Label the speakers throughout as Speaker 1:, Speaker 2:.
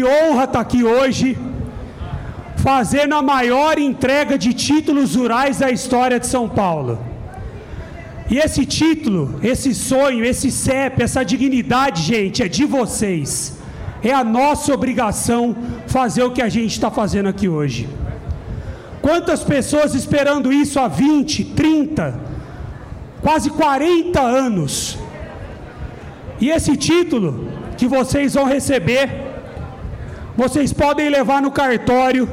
Speaker 1: Que honra estar aqui hoje, fazendo a maior entrega de títulos rurais da história de São Paulo. E esse título, esse sonho, esse CEP, essa dignidade, gente, é de vocês. É a nossa obrigação fazer o que a gente está fazendo aqui hoje. Quantas pessoas esperando isso há 20, 30, quase 40 anos? E esse título que vocês vão receber, vocês podem levar no cartório,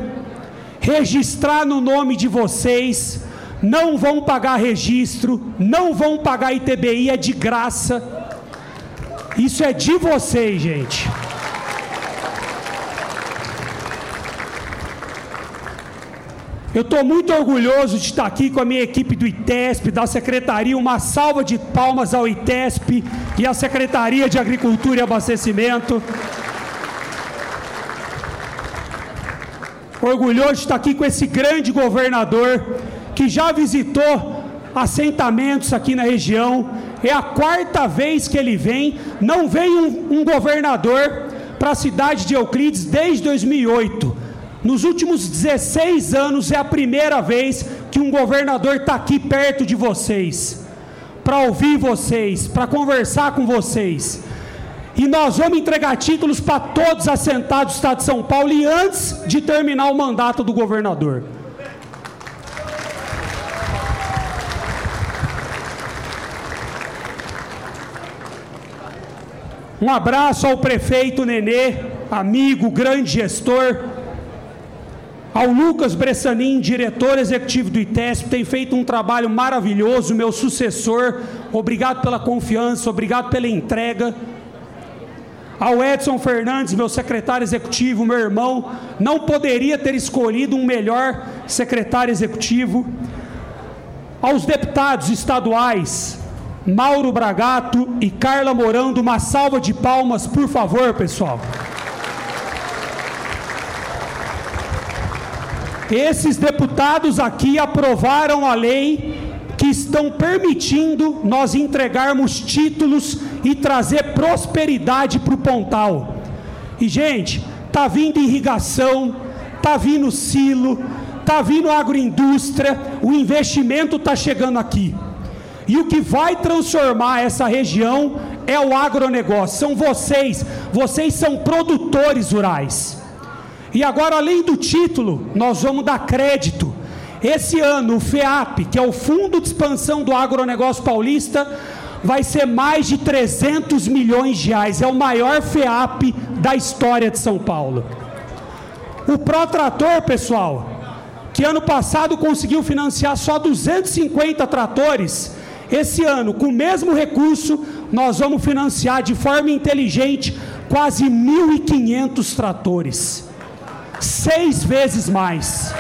Speaker 1: registrar no nome de vocês, não vão pagar registro, não vão pagar ITBI, é de graça. Isso é de vocês, gente. Eu estou muito orgulhoso de estar aqui com a minha equipe do ITESP, da Secretaria. Uma salva de palmas ao ITESP e à Secretaria de Agricultura e Abastecimento. Orgulhoso de estar aqui com esse grande governador que já visitou assentamentos aqui na região. É a quarta vez que ele vem. Não vem um, um governador para a cidade de Euclides desde 2008. Nos últimos 16 anos é a primeira vez que um governador está aqui perto de vocês, para ouvir vocês, para conversar com vocês. E nós vamos entregar títulos para todos assentados do Estado de São Paulo e antes de terminar o mandato do governador. Um abraço ao prefeito Nenê, amigo, grande gestor, ao Lucas Bressanin, diretor executivo do ITESP, tem feito um trabalho maravilhoso, meu sucessor. Obrigado pela confiança, obrigado pela entrega. Ao Edson Fernandes, meu secretário executivo, meu irmão, não poderia ter escolhido um melhor secretário executivo. Aos deputados estaduais, Mauro Bragato e Carla Morando, uma salva de palmas, por favor, pessoal. Esses deputados aqui aprovaram a lei que estão permitindo nós entregarmos títulos e trazer prosperidade para o Pontal. E, gente, tá vindo irrigação, tá vindo silo, tá vindo agroindústria, o investimento está chegando aqui. E o que vai transformar essa região é o agronegócio. São vocês, vocês são produtores rurais. E agora, além do título, nós vamos dar crédito. Esse ano, o FEAP, que é o Fundo de Expansão do Agronegócio Paulista, vai ser mais de 300 milhões de reais. É o maior FEAP da história de São Paulo. O Protrator, pessoal, que ano passado conseguiu financiar só 250 tratores, esse ano, com o mesmo recurso, nós vamos financiar de forma inteligente quase 1.500 tratores seis vezes mais.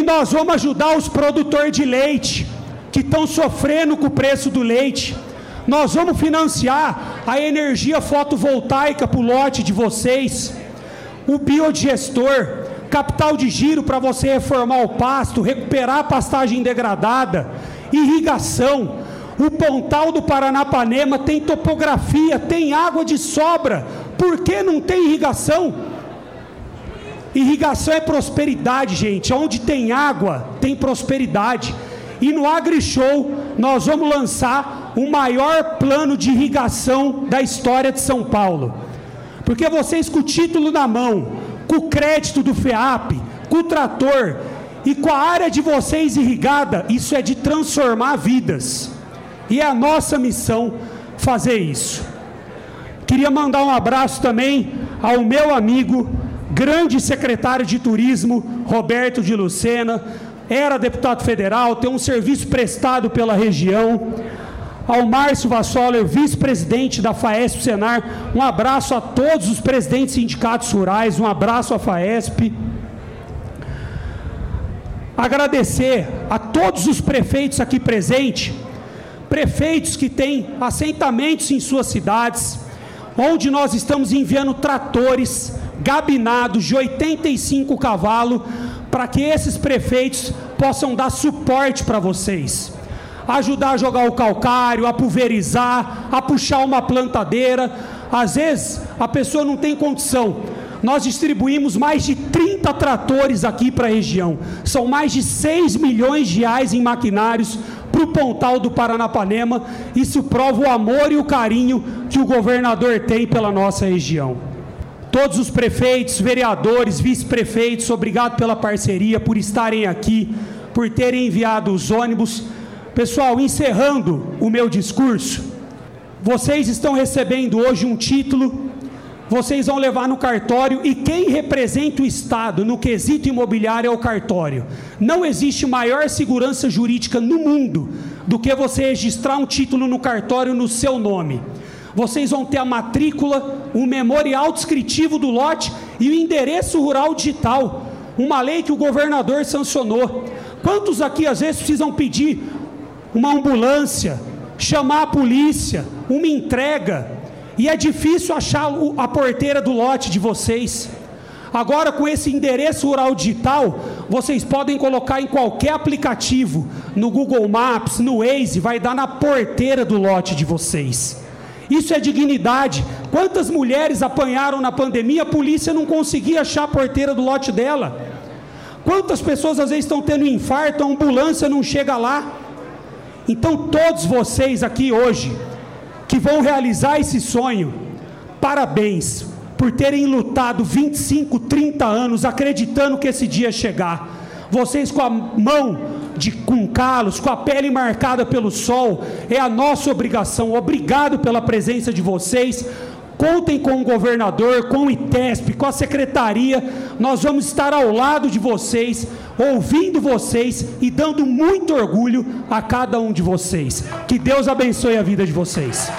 Speaker 1: E nós vamos ajudar os produtores de leite que estão sofrendo com o preço do leite. Nós vamos financiar a energia fotovoltaica para o lote de vocês, o biodigestor, capital de giro para você reformar o pasto, recuperar a pastagem degradada, irrigação, o Pontal do Paranapanema tem topografia, tem água de sobra. Por que não tem irrigação? Irrigação é prosperidade, gente. Onde tem água, tem prosperidade. E no AgriShow nós vamos lançar o maior plano de irrigação da história de São Paulo. Porque vocês com o título na mão, com o crédito do FEAP, com o trator e com a área de vocês irrigada, isso é de transformar vidas. E é a nossa missão fazer isso. Queria mandar um abraço também ao meu amigo, grande secretário de turismo, Roberto de Lucena, era deputado federal, tem um serviço prestado pela região. Ao Márcio Vassoller, vice-presidente da FAESP Senar, um abraço a todos os presidentes de sindicatos rurais, um abraço à FAESP. Agradecer a todos os prefeitos aqui presentes prefeitos que têm assentamentos em suas cidades, onde nós estamos enviando tratores gabinados de 85 cavalos para que esses prefeitos possam dar suporte para vocês. ajudar a jogar o calcário, a pulverizar, a puxar uma plantadeira. Às vezes a pessoa não tem condição. Nós distribuímos mais de 30 tratores aqui para a região. São mais de 6 milhões de reais em maquinários para o Pontal do Paranapanema. Isso prova o amor e o carinho que o governador tem pela nossa região. Todos os prefeitos, vereadores, vice-prefeitos, obrigado pela parceria, por estarem aqui, por terem enviado os ônibus. Pessoal, encerrando o meu discurso, vocês estão recebendo hoje um título, vocês vão levar no cartório e quem representa o Estado no quesito imobiliário é o cartório. Não existe maior segurança jurídica no mundo do que você registrar um título no cartório no seu nome. Vocês vão ter a matrícula, o memorial descritivo do lote e o endereço rural digital, uma lei que o governador sancionou. Quantos aqui às vezes precisam pedir uma ambulância, chamar a polícia, uma entrega, e é difícil achar a porteira do lote de vocês. Agora, com esse endereço rural digital, vocês podem colocar em qualquer aplicativo, no Google Maps, no Waze, vai dar na porteira do lote de vocês. Isso é dignidade. Quantas mulheres apanharam na pandemia, a polícia não conseguia achar a porteira do lote dela? Quantas pessoas às vezes estão tendo infarto, a ambulância não chega lá? Então, todos vocês aqui hoje, que vão realizar esse sonho, parabéns por terem lutado 25, 30 anos acreditando que esse dia ia chegar. Vocês com a mão de, com calos, com a pele marcada pelo sol, é a nossa obrigação. Obrigado pela presença de vocês. Contem com o governador, com o ITESP, com a secretaria. Nós vamos estar ao lado de vocês, ouvindo vocês e dando muito orgulho a cada um de vocês. Que Deus abençoe a vida de vocês.